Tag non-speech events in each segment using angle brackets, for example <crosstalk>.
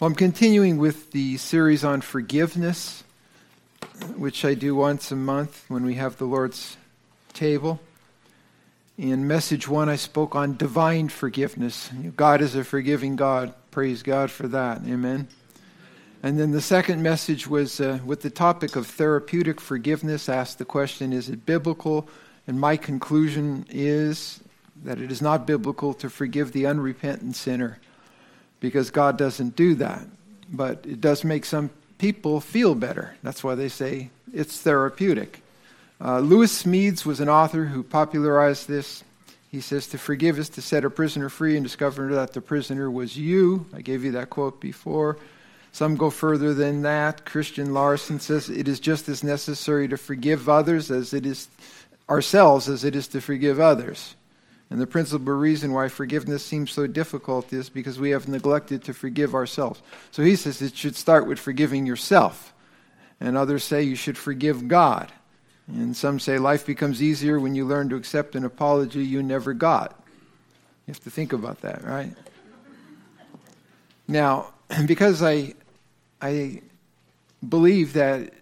Well, I'm continuing with the series on forgiveness, which I do once a month when we have the Lord's table. In message one, I spoke on divine forgiveness. God is a forgiving God. Praise God for that. Amen. And then the second message was uh, with the topic of therapeutic forgiveness. Asked the question, is it biblical? And my conclusion is that it is not biblical to forgive the unrepentant sinner because God doesn't do that. But it does make some people feel better. That's why they say it's therapeutic. Uh, Lewis Smedes was an author who popularized this. He says, To forgive is to set a prisoner free and discover that the prisoner was you. I gave you that quote before. Some go further than that. Christian Larson says it is just as necessary to forgive others as it is ourselves as it is to forgive others. And the principal reason why forgiveness seems so difficult is because we have neglected to forgive ourselves. So he says it should start with forgiving yourself. And others say you should forgive God. And some say life becomes easier when you learn to accept an apology you never got. You have to think about that, right? Now, <clears throat> because I, I believe that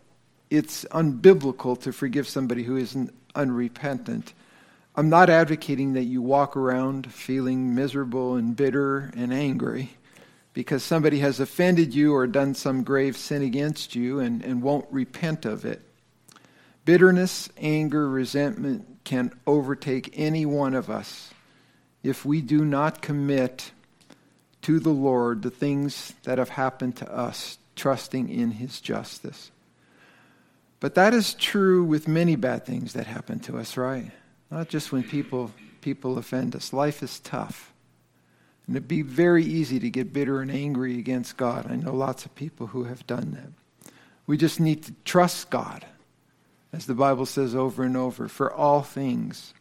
it's unbiblical to forgive somebody who isn't unrepentant, I'm not advocating that you walk around feeling miserable and bitter and angry because somebody has offended you or done some grave sin against you and, and won't repent of it. Bitterness, anger, resentment can overtake any one of us if we do not commit to the Lord the things that have happened to us, trusting in His justice. But that is true with many bad things that happen to us, right? Not just when people, people offend us. Life is tough. And it'd be very easy to get bitter and angry against God. I know lots of people who have done that. We just need to trust God, as the Bible says over and over, for all things.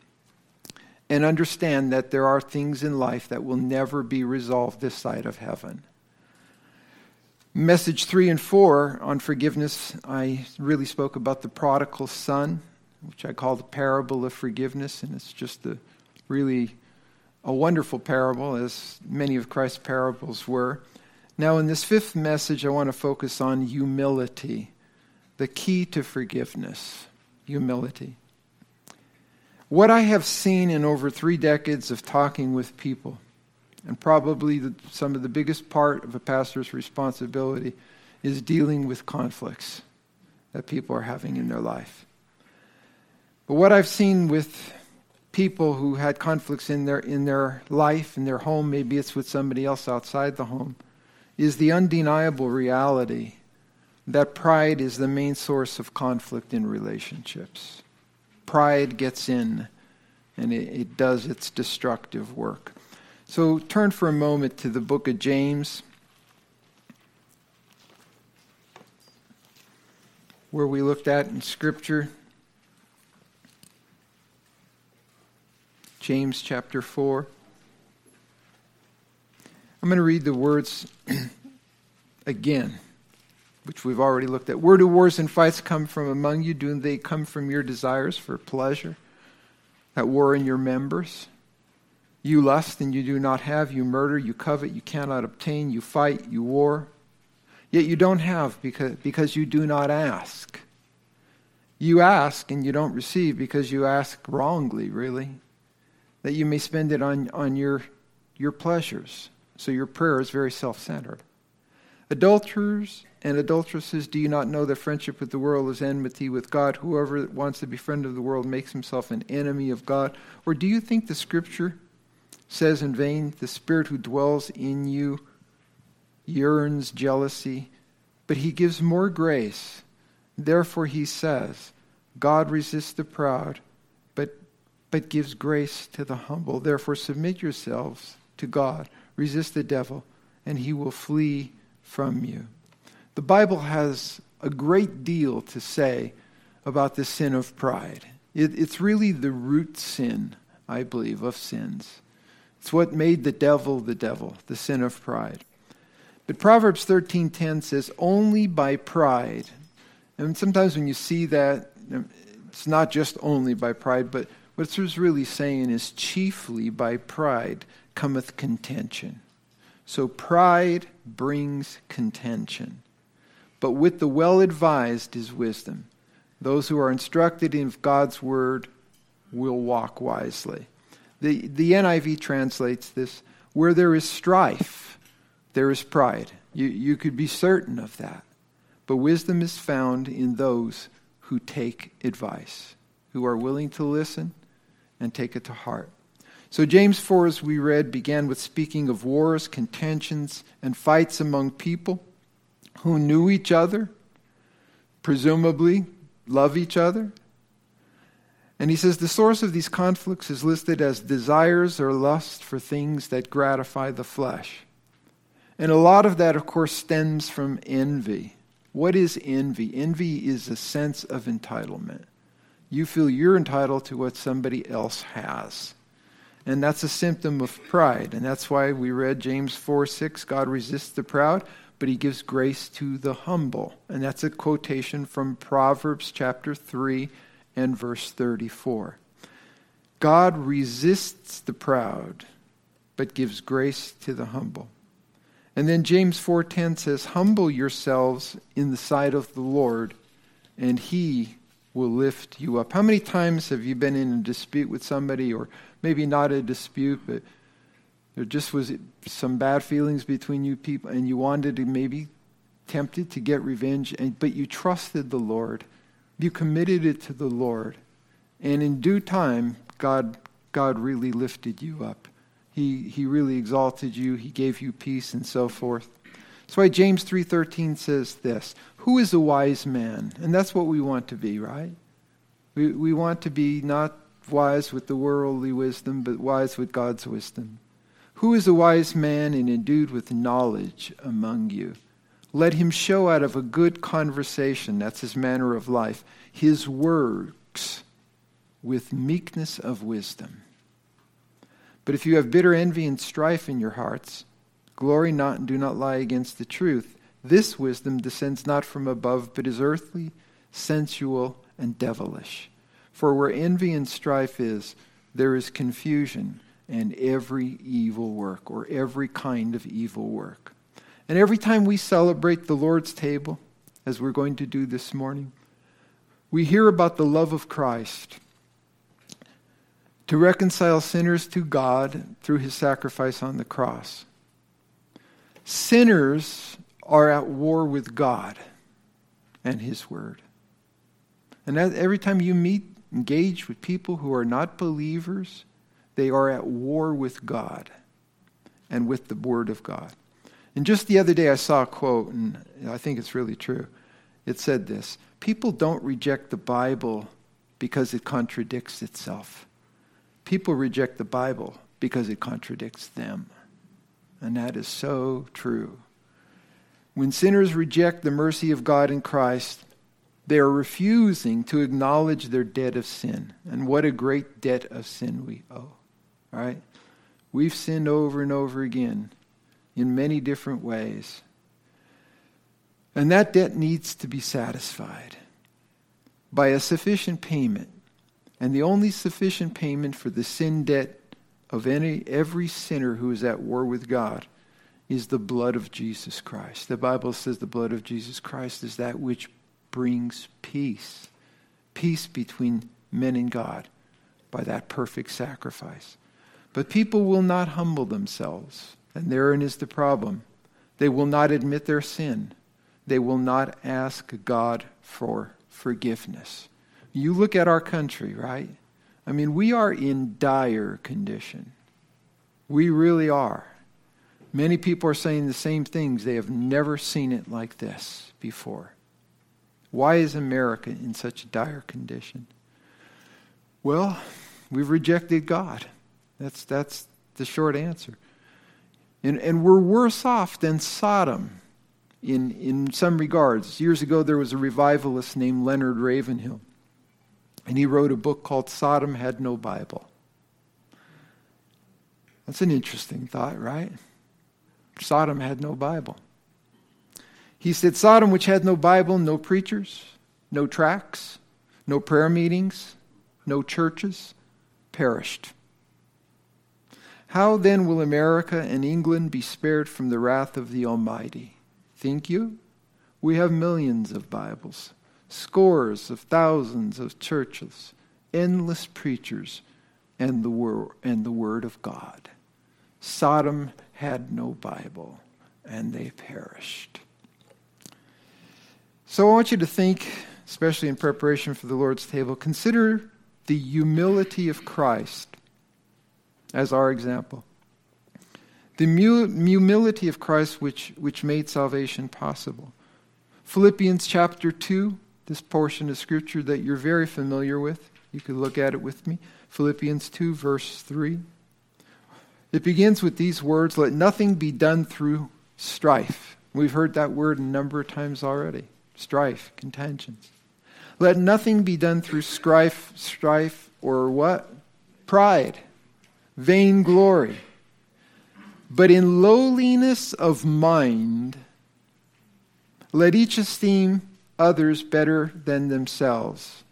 And understand that there are things in life that will never be resolved this side of heaven. Message three and four on forgiveness, I really spoke about the prodigal son which I call the parable of forgiveness, and it's just a really a wonderful parable, as many of Christ's parables were. Now, in this fifth message, I want to focus on humility, the key to forgiveness humility. What I have seen in over three decades of talking with people, and probably the, some of the biggest part of a pastor's responsibility, is dealing with conflicts that people are having in their life. But what I've seen with people who had conflicts in their, in their life, in their home, maybe it's with somebody else outside the home, is the undeniable reality that pride is the main source of conflict in relationships. Pride gets in and it, it does its destructive work. So turn for a moment to the book of James. Where we looked at in Scripture James chapter 4. I'm going to read the words <clears throat> again, which we've already looked at. Where do wars and fights come from among you? Do they come from your desires for pleasure that war in your members? You lust and you do not have. You murder, you covet, you cannot obtain. You fight, you war. Yet you don't have because, because you do not ask. You ask and you don't receive because you ask wrongly, really that you may spend it on, on your, your pleasures. So your prayer is very self centered. Adulterers and adulteresses, do you not know that friendship with the world is enmity with God? Whoever wants to be friend of the world makes himself an enemy of God. Or do you think the scripture says in vain, the spirit who dwells in you yearns jealousy, but he gives more grace? Therefore, he says, God resists the proud but gives grace to the humble. Therefore, submit yourselves to God, resist the devil, and he will flee from you. The Bible has a great deal to say about the sin of pride. It, it's really the root sin, I believe, of sins. It's what made the devil the devil, the sin of pride. But Proverbs 13:10 says, "Only by pride." And sometimes when you see that, it's not just only by pride, but what it's really saying is chiefly by pride cometh contention. So pride brings contention. But with the well advised is wisdom. Those who are instructed in God's word will walk wisely. The, the NIV translates this where there is strife, there is pride. You, you could be certain of that. But wisdom is found in those who take advice, who are willing to listen and take it to heart. So, James 4, as we read, began with speaking of wars, contentions, and fights among people who knew each other, presumably love each other. And he says the source of these conflicts is listed as desires or lust for things that gratify the flesh. And a lot of that, of course, stems from envy. What is envy? Envy is a sense of entitlement. You feel you're entitled to what somebody else has. And that's a symptom of pride. And that's why we read James 4 6 God resists the proud, but he gives grace to the humble. And that's a quotation from Proverbs chapter 3 and verse 34. God resists the proud, but gives grace to the humble. And then James 4:10 says, "Humble yourselves in the sight of the Lord, and he will lift you up." How many times have you been in a dispute with somebody or maybe not a dispute, but there just was some bad feelings between you people and you wanted to maybe tempted to get revenge and, but you trusted the Lord. You committed it to the Lord. And in due time, God God really lifted you up. He, he really exalted you. He gave you peace and so forth. That's why James 3.13 says this, Who is a wise man? And that's what we want to be, right? We, we want to be not wise with the worldly wisdom, but wise with God's wisdom. Who is a wise man and endued with knowledge among you? Let him show out of a good conversation, that's his manner of life, his works with meekness of wisdom. But if you have bitter envy and strife in your hearts, glory not and do not lie against the truth. This wisdom descends not from above, but is earthly, sensual, and devilish. For where envy and strife is, there is confusion and every evil work, or every kind of evil work. And every time we celebrate the Lord's table, as we're going to do this morning, we hear about the love of Christ to reconcile sinners to God through his sacrifice on the cross. Sinners are at war with God and his word. And every time you meet, engage with people who are not believers, they are at war with God and with the word of God. And just the other day, I saw a quote, and I think it's really true. It said this People don't reject the Bible because it contradicts itself. People reject the Bible because it contradicts them. And that is so true. When sinners reject the mercy of God in Christ, they are refusing to acknowledge their debt of sin. And what a great debt of sin we owe. Right? We've sinned over and over again in many different ways. And that debt needs to be satisfied by a sufficient payment and the only sufficient payment for the sin debt of any every sinner who is at war with God is the blood of Jesus Christ. The Bible says the blood of Jesus Christ is that which brings peace. Peace between men and God by that perfect sacrifice. But people will not humble themselves, and therein is the problem. They will not admit their sin. They will not ask God for forgiveness. You look at our country, right? I mean, we are in dire condition. We really are. Many people are saying the same things. They have never seen it like this before. Why is America in such a dire condition? Well, we've rejected God. That's, that's the short answer. And, and we're worse off than Sodom in, in some regards. Years ago, there was a revivalist named Leonard Ravenhill. And he wrote a book called Sodom Had No Bible. That's an interesting thought, right? Sodom had no Bible. He said, Sodom, which had no Bible, no preachers, no tracts, no prayer meetings, no churches, perished. How then will America and England be spared from the wrath of the Almighty? Think you? We have millions of Bibles, scores of thousands of churches, endless preachers, and the, wor- and the Word of God. Sodom had no Bible, and they perished. So I want you to think, especially in preparation for the Lord's table, consider the humility of Christ as our example. The humility of Christ which, which made salvation possible. Philippians chapter 2, this portion of scripture that you're very familiar with. You could look at it with me. Philippians 2, verse 3. It begins with these words Let nothing be done through strife. We've heard that word a number of times already strife, contentions. Let nothing be done through strife, strife, or what? Pride vainglory, but in lowliness of mind, let each esteem others better than themselves.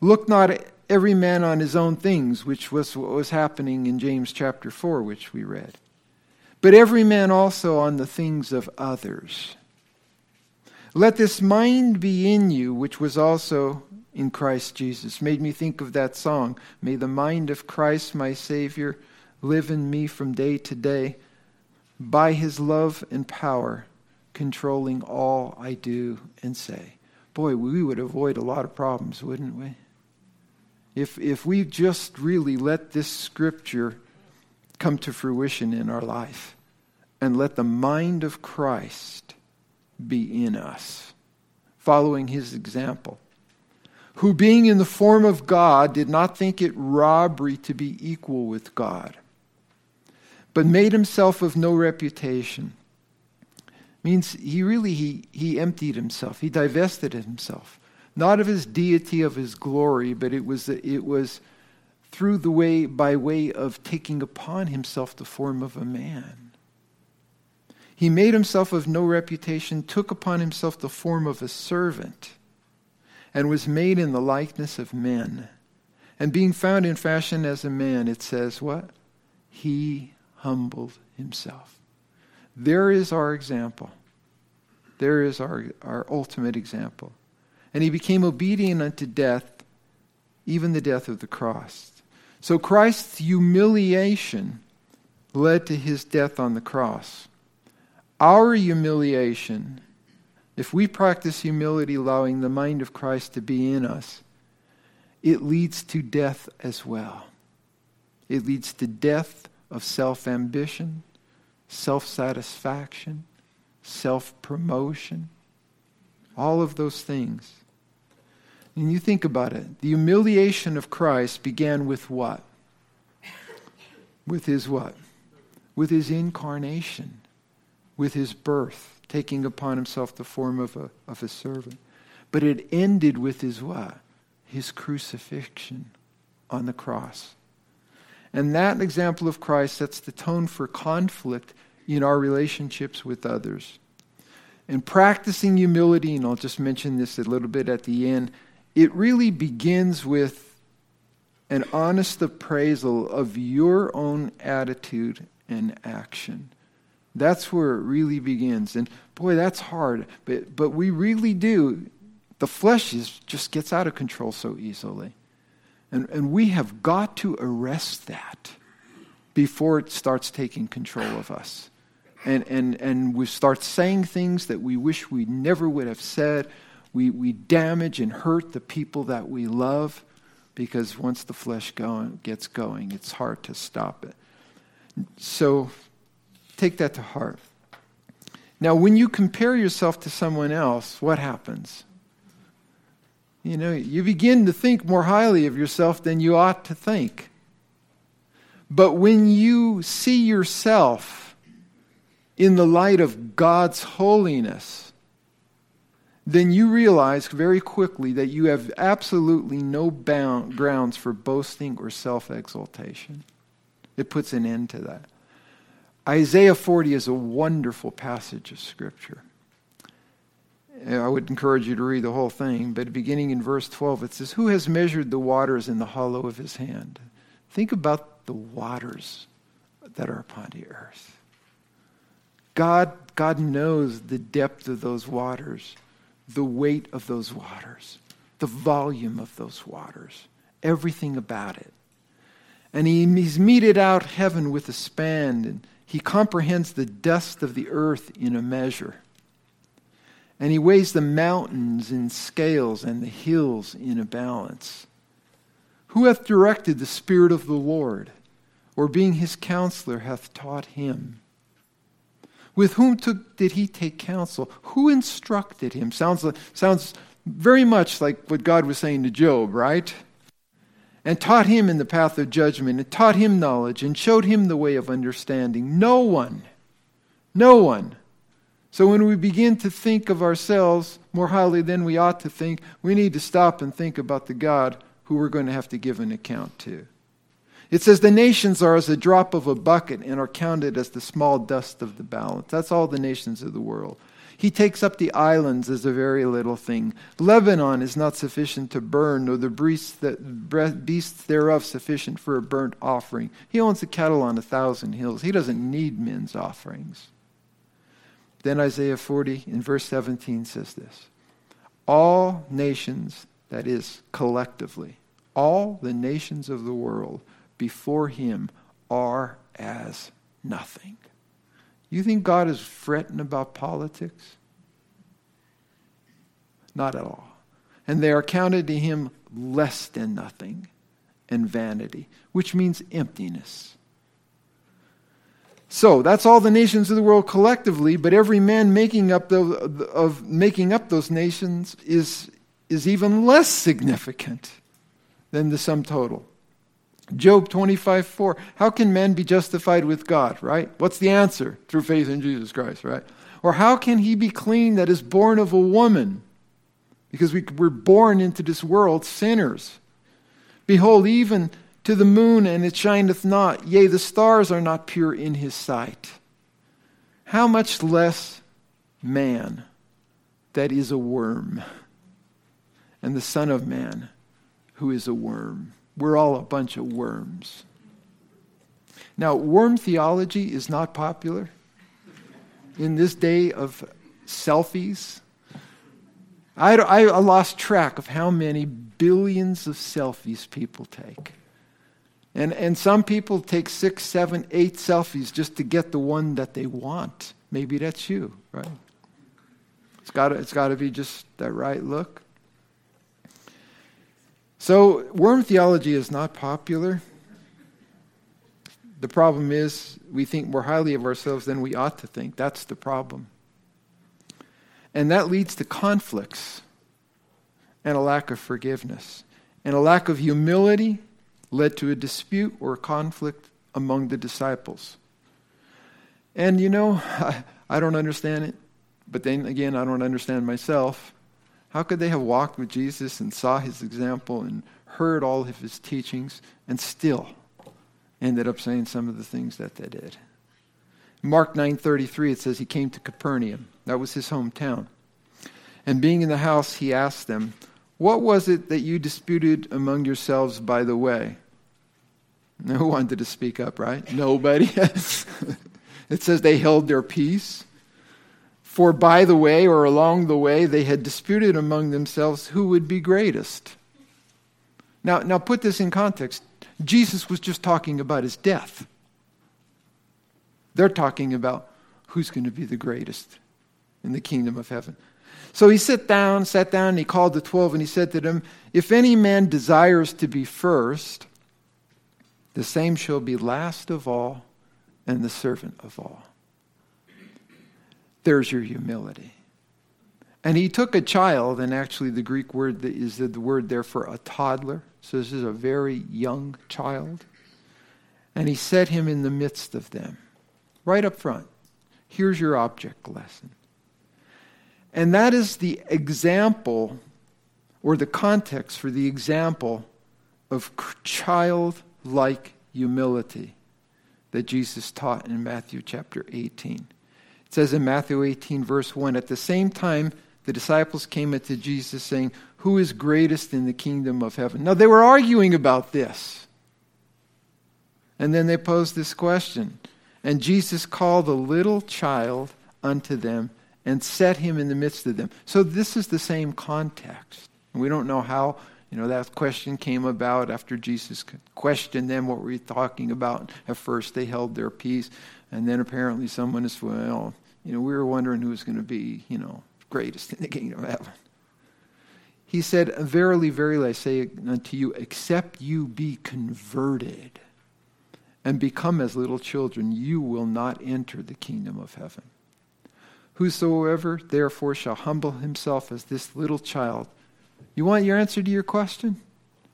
Look not every man on his own things, which was what was happening in James chapter 4, which we read, but every man also on the things of others. Let this mind be in you, which was also in Christ Jesus. Made me think of that song. May the mind of Christ, my Savior, live in me from day to day, by his love and power, controlling all I do and say. Boy, we would avoid a lot of problems, wouldn't we? If, if we just really let this scripture come to fruition in our life and let the mind of Christ be in us, following his example who, being in the form of God, did not think it robbery to be equal with God, but made himself of no reputation. Means he really he, he emptied himself. He divested himself, not of his deity, of his glory, but it was it was through the way by way of taking upon himself the form of a man. He made himself of no reputation, took upon himself the form of a servant and was made in the likeness of men. And being found in fashion as a man, it says, what? He humbled himself. There is our example. There is our, our ultimate example. And he became obedient unto death, even the death of the cross. So Christ's humiliation led to his death on the cross. Our humiliation if we practice humility, allowing the mind of Christ to be in us, it leads to death as well. It leads to death of self ambition, self satisfaction, self promotion, all of those things. And you think about it the humiliation of Christ began with what? With his what? With his incarnation, with his birth taking upon himself the form of a, of a servant. But it ended with his what? His crucifixion on the cross. And that example of Christ sets the tone for conflict in our relationships with others. And practicing humility, and I'll just mention this a little bit at the end, it really begins with an honest appraisal of your own attitude and action. That's where it really begins. And boy, that's hard. But, but we really do. The flesh is, just gets out of control so easily. And, and we have got to arrest that before it starts taking control of us. And, and, and we start saying things that we wish we never would have said. We, we damage and hurt the people that we love because once the flesh going, gets going, it's hard to stop it. So Take that to heart. Now, when you compare yourself to someone else, what happens? You know, you begin to think more highly of yourself than you ought to think. But when you see yourself in the light of God's holiness, then you realize very quickly that you have absolutely no bound, grounds for boasting or self exaltation. It puts an end to that. Isaiah 40 is a wonderful passage of Scripture. I would encourage you to read the whole thing, but beginning in verse 12, it says, Who has measured the waters in the hollow of his hand? Think about the waters that are upon the earth. God, God knows the depth of those waters, the weight of those waters, the volume of those waters, everything about it. And he, he's meted out heaven with a span, and he comprehends the dust of the earth in a measure. And he weighs the mountains in scales and the hills in a balance. Who hath directed the Spirit of the Lord, or being his counselor hath taught him? With whom took, did he take counsel? Who instructed him? Sounds, sounds very much like what God was saying to Job, right? And taught him in the path of judgment, and taught him knowledge, and showed him the way of understanding. No one, no one. So when we begin to think of ourselves more highly than we ought to think, we need to stop and think about the God who we're going to have to give an account to. It says, The nations are as a drop of a bucket and are counted as the small dust of the balance. That's all the nations of the world. He takes up the islands as a very little thing. Lebanon is not sufficient to burn, nor the beasts thereof sufficient for a burnt offering. He owns the cattle on a thousand hills. He doesn't need men's offerings. Then Isaiah 40 in verse 17 says this All nations, that is, collectively, all the nations of the world before him are as nothing. You think God is fretting about politics? Not at all. And they are counted to him less than nothing and vanity, which means emptiness. So that's all the nations of the world collectively, but every man making up the, of making up those nations is, is even less significant than the sum total. Job 25, 4. How can man be justified with God, right? What's the answer? Through faith in Jesus Christ, right? Or how can he be clean that is born of a woman? Because we, we're born into this world sinners. Behold, even to the moon, and it shineth not. Yea, the stars are not pure in his sight. How much less man that is a worm, and the Son of Man who is a worm. We're all a bunch of worms. Now, worm theology is not popular in this day of selfies. I, I lost track of how many billions of selfies people take. And, and some people take six, seven, eight selfies just to get the one that they want. Maybe that's you, right? It's got it's to be just that right look. So, worm theology is not popular. The problem is, we think more highly of ourselves than we ought to think. That's the problem. And that leads to conflicts and a lack of forgiveness. And a lack of humility led to a dispute or a conflict among the disciples. And you know, I, <laughs> I don't understand it. But then again, I don't understand myself. How could they have walked with Jesus and saw his example and heard all of his teachings and still ended up saying some of the things that they did? Mark 9:33 it says he came to Capernaum. That was his hometown. And being in the house he asked them, "What was it that you disputed among yourselves by the way?" No <laughs> one wanted to speak up, right? Nobody. <laughs> it says they held their peace. For by the way or along the way, they had disputed among themselves who would be greatest. Now, now put this in context. Jesus was just talking about his death. They're talking about who's going to be the greatest in the kingdom of heaven. So he sat down, sat down, and he called the twelve, and he said to them, If any man desires to be first, the same shall be last of all and the servant of all. There's your humility. And he took a child, and actually the Greek word is the word there for a toddler. So this is a very young child. And he set him in the midst of them, right up front. Here's your object lesson. And that is the example or the context for the example of childlike humility that Jesus taught in Matthew chapter 18. It says in Matthew 18, verse 1 At the same time, the disciples came to Jesus saying, Who is greatest in the kingdom of heaven? Now, they were arguing about this. And then they posed this question. And Jesus called a little child unto them and set him in the midst of them. So this is the same context. We don't know how, you know, that question came about after Jesus questioned them what were you talking about. At first they held their peace, and then apparently someone is, well, you know, we were wondering who was going to be, you know, greatest in the kingdom of heaven. He said, Verily, verily, I say unto you, except you be converted and become as little children, you will not enter the kingdom of heaven. Whosoever therefore shall humble himself as this little child, you want your answer to your question?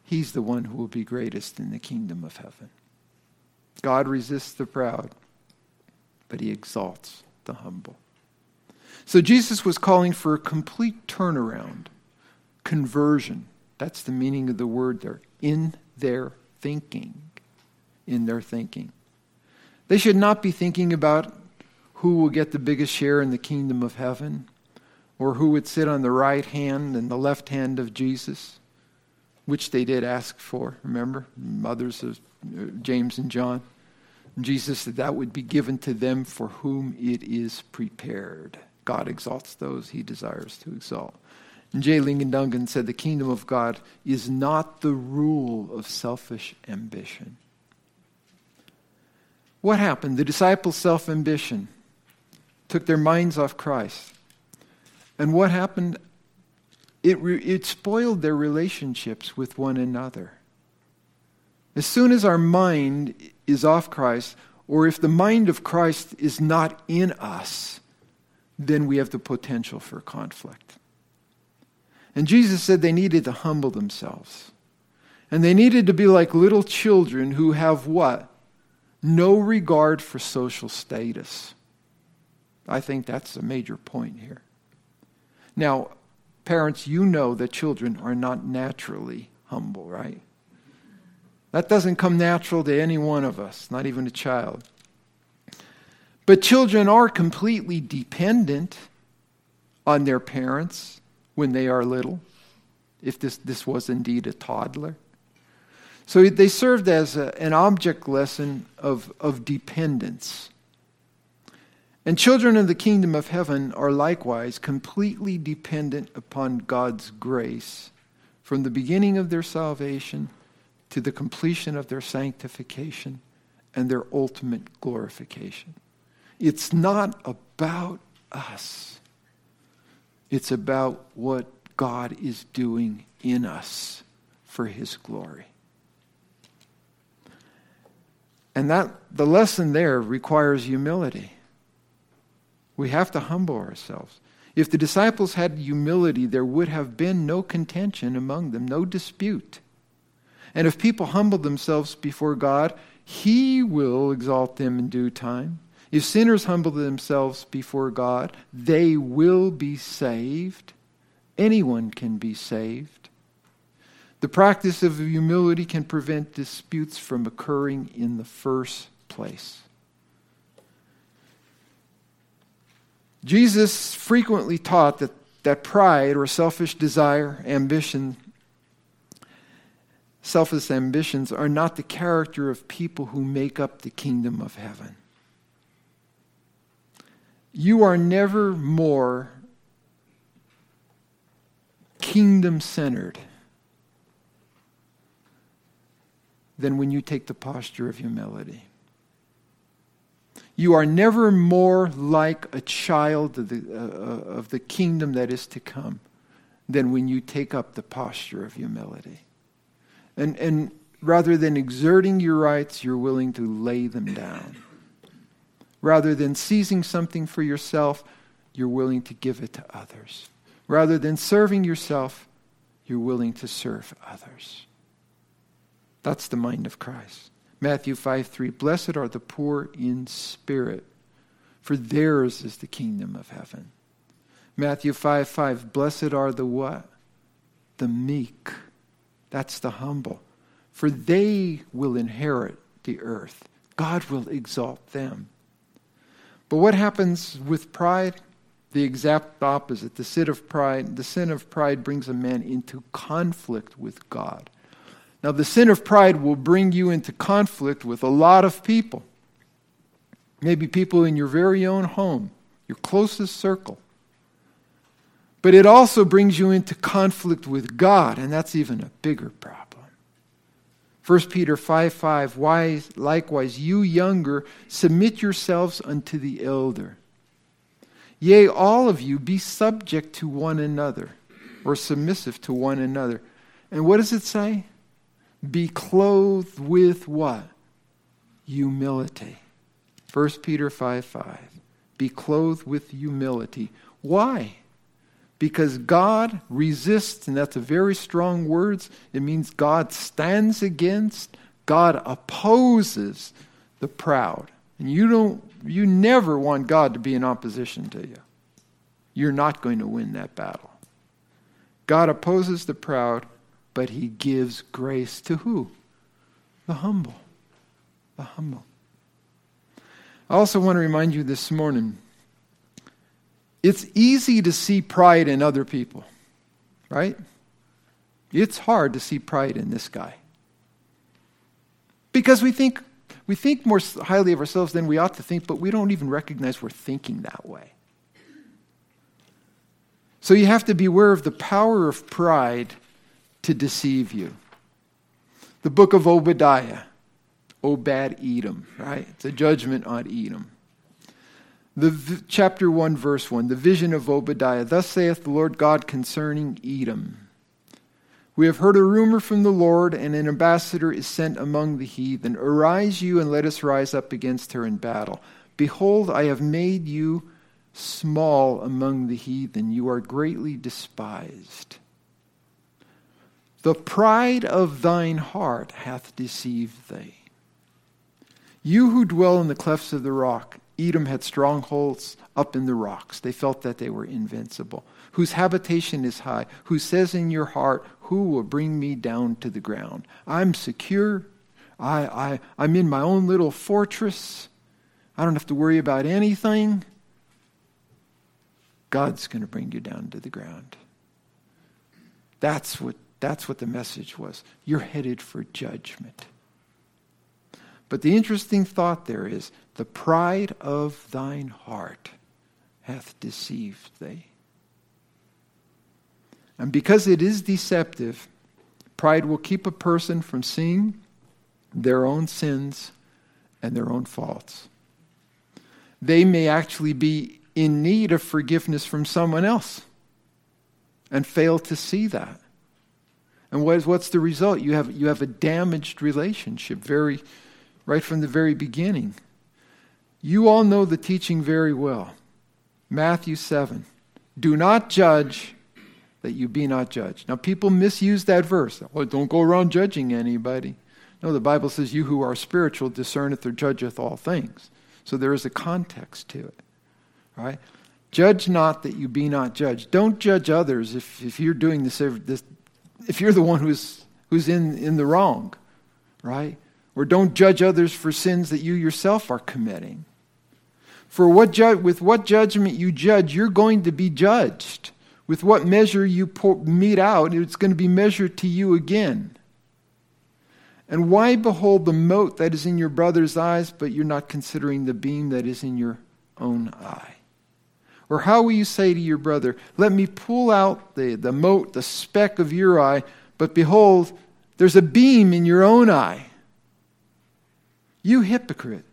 He's the one who will be greatest in the kingdom of heaven. God resists the proud, but he exalts the humble. So Jesus was calling for a complete turnaround, conversion. That's the meaning of the word there, in their thinking. In their thinking. They should not be thinking about who will get the biggest share in the kingdom of heaven or who would sit on the right hand and the left hand of Jesus, which they did ask for, remember? Mothers of uh, James and John. Jesus said that would be given to them for whom it is prepared. God exalts those he desires to exalt. And J. Ligon Duncan said the kingdom of God is not the rule of selfish ambition. What happened? The disciples' self ambition took their minds off Christ. And what happened? It, re- it spoiled their relationships with one another. As soon as our mind is off Christ, or if the mind of Christ is not in us, then we have the potential for conflict. And Jesus said they needed to humble themselves. And they needed to be like little children who have what? No regard for social status. I think that's a major point here. Now, parents, you know that children are not naturally humble, right? That doesn't come natural to any one of us, not even a child. But children are completely dependent on their parents when they are little, if this, this was indeed a toddler. So they served as a, an object lesson of, of dependence. And children of the kingdom of heaven are likewise completely dependent upon God's grace from the beginning of their salvation to the completion of their sanctification and their ultimate glorification. It's not about us, it's about what God is doing in us for his glory. And that the lesson there requires humility. We have to humble ourselves. If the disciples had humility, there would have been no contention among them, no dispute. And if people humble themselves before God, He will exalt them in due time. If sinners humble themselves before God, they will be saved. Anyone can be saved. The practice of humility can prevent disputes from occurring in the first place. Jesus frequently taught that, that pride or selfish desire, ambition, selfish ambitions are not the character of people who make up the kingdom of heaven. You are never more kingdom centered than when you take the posture of humility. You are never more like a child of the, uh, of the kingdom that is to come than when you take up the posture of humility. And, and rather than exerting your rights, you're willing to lay them down. Rather than seizing something for yourself, you're willing to give it to others. Rather than serving yourself, you're willing to serve others. That's the mind of Christ. Matthew 5 3 Blessed are the poor in spirit, for theirs is the kingdom of heaven. Matthew 5 5 Blessed are the what? The meek. That's the humble. For they will inherit the earth. God will exalt them. But what happens with pride? The exact opposite. The sin of pride, the sin of pride brings a man into conflict with God. Now, the sin of pride will bring you into conflict with a lot of people. Maybe people in your very own home, your closest circle. But it also brings you into conflict with God, and that's even a bigger problem. 1 Peter 5 5, Why, likewise, you younger, submit yourselves unto the elder. Yea, all of you be subject to one another, or submissive to one another. And what does it say? Be clothed with what? Humility. 1 Peter 5 5. Be clothed with humility. Why? Because God resists, and that's a very strong word. It means God stands against, God opposes the proud. And you don't you never want God to be in opposition to you. You're not going to win that battle. God opposes the proud, but he gives grace to who? The humble. The humble. I also want to remind you this morning it's easy to see pride in other people, right? It's hard to see pride in this guy. Because we think, we think more highly of ourselves than we ought to think, but we don't even recognize we're thinking that way. So you have to beware of the power of pride to deceive you. The book of Obadiah, Obed Edom, right? It's a judgment on Edom. The v- chapter 1 verse 1, the vision of Obadiah. Thus saith the Lord God concerning Edom. We have heard a rumor from the Lord, and an ambassador is sent among the heathen. Arise you, and let us rise up against her in battle. Behold, I have made you small among the heathen. You are greatly despised. The pride of thine heart hath deceived thee. You who dwell in the clefts of the rock, Edom had strongholds up in the rocks. They felt that they were invincible. Whose habitation is high, who says in your heart, Who will bring me down to the ground? I'm secure. I, I, I'm in my own little fortress. I don't have to worry about anything. God's going to bring you down to the ground. That's what, that's what the message was. You're headed for judgment. But the interesting thought there is the pride of thine heart hath deceived thee. And because it is deceptive, pride will keep a person from seeing their own sins and their own faults. They may actually be in need of forgiveness from someone else and fail to see that. And what is, what's the result? You have, you have a damaged relationship very, right from the very beginning. You all know the teaching very well. Matthew 7. Do not judge that you be not judged. Now, people misuse that verse. Well, don't go around judging anybody. No, the Bible says, You who are spiritual discerneth or judgeth all things. So there is a context to it. Right? Judge not that you be not judged. Don't judge others if, if you're doing this, this if you're the one who's, who's in, in the wrong. Right? Or don't judge others for sins that you yourself are committing. For what ju- with what judgment you judge, you're going to be judged. With what measure you pour, mete out, it's going to be measured to you again. And why behold the mote that is in your brother's eyes, but you're not considering the beam that is in your own eye? Or how will you say to your brother, Let me pull out the, the mote, the speck of your eye, but behold, there's a beam in your own eye? You hypocrite.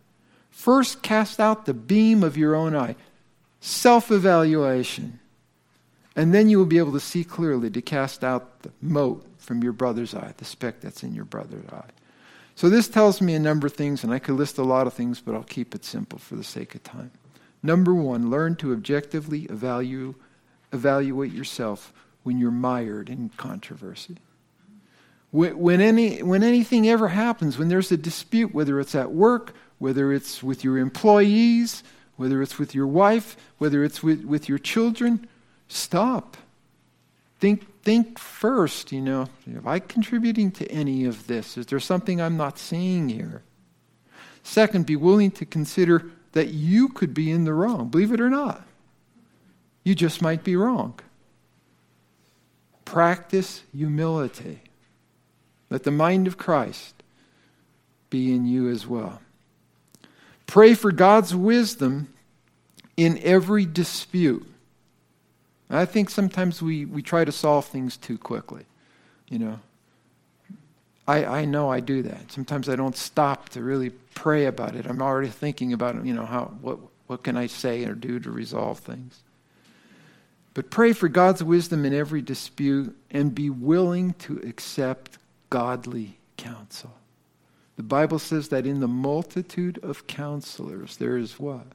First cast out the beam of your own eye. Self evaluation. And then you will be able to see clearly to cast out the mote from your brother's eye, the speck that's in your brother's eye. So this tells me a number of things, and I could list a lot of things, but I'll keep it simple for the sake of time. Number one, learn to objectively evaluate, evaluate yourself when you're mired in controversy. When, any, when anything ever happens, when there's a dispute, whether it's at work, whether it's with your employees, whether it's with your wife, whether it's with, with your children, stop. Think, think first, you know, am I contributing to any of this? Is there something I'm not seeing here? Second, be willing to consider that you could be in the wrong. Believe it or not. You just might be wrong. Practice humility. Let the mind of Christ be in you as well. Pray for God's wisdom in every dispute. I think sometimes we, we try to solve things too quickly. You know, I, I know I do that. Sometimes I don't stop to really pray about it. I'm already thinking about, you know, how, what, what can I say or do to resolve things. But pray for God's wisdom in every dispute and be willing to accept godly counsel. The Bible says that in the multitude of counselors, there is what?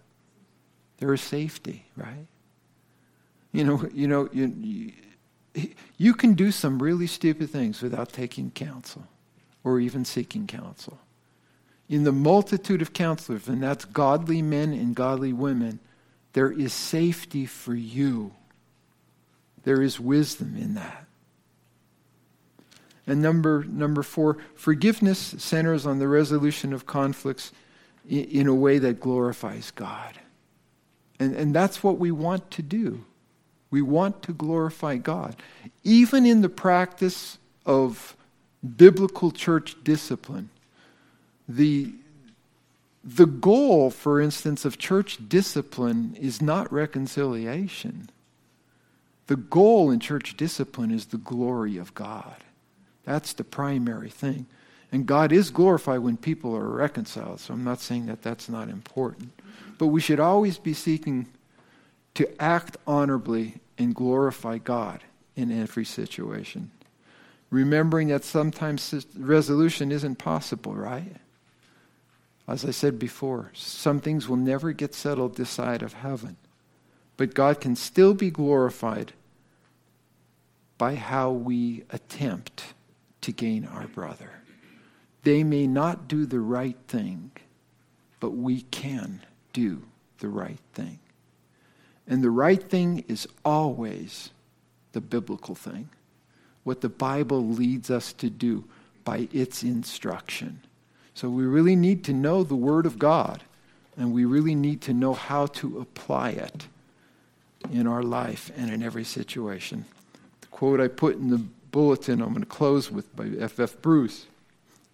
There is safety, right? You know, you know, you, you can do some really stupid things without taking counsel or even seeking counsel. In the multitude of counselors, and that's godly men and godly women, there is safety for you. There is wisdom in that. And number, number four, forgiveness centers on the resolution of conflicts in, in a way that glorifies God. And, and that's what we want to do. We want to glorify God. Even in the practice of biblical church discipline, the, the goal, for instance, of church discipline is not reconciliation. The goal in church discipline is the glory of God. That's the primary thing. And God is glorified when people are reconciled, so I'm not saying that that's not important. But we should always be seeking to act honorably and glorify God in every situation. Remembering that sometimes resolution isn't possible, right? As I said before, some things will never get settled this side of heaven. But God can still be glorified by how we attempt to gain our brother. They may not do the right thing, but we can do the right thing. And the right thing is always the biblical thing, what the Bible leads us to do by its instruction. So we really need to know the Word of God, and we really need to know how to apply it in our life and in every situation. The quote I put in the bulletin I'm going to close with by F. F. Bruce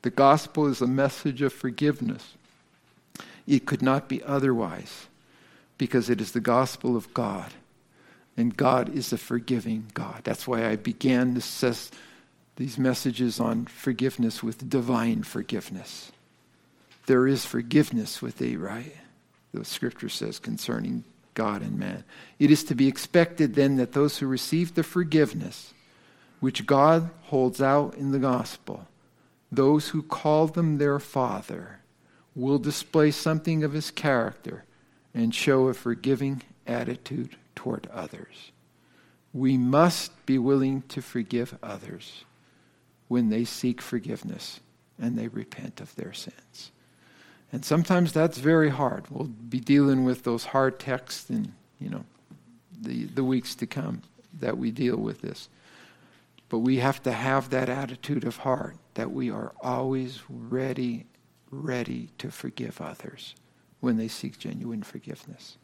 The gospel is a message of forgiveness. It could not be otherwise because it is the gospel of God. And God is a forgiving God. That's why I began this, these messages on forgiveness with divine forgiveness. There is forgiveness with thee, right? The scripture says concerning God and man. It is to be expected then that those who receive the forgiveness which God holds out in the gospel, those who call them their Father, will display something of his character and show a forgiving attitude toward others. We must be willing to forgive others when they seek forgiveness and they repent of their sins. And sometimes that's very hard. We'll be dealing with those hard texts in, you know, the, the weeks to come that we deal with this. But we have to have that attitude of heart that we are always ready, ready to forgive others when they seek genuine forgiveness.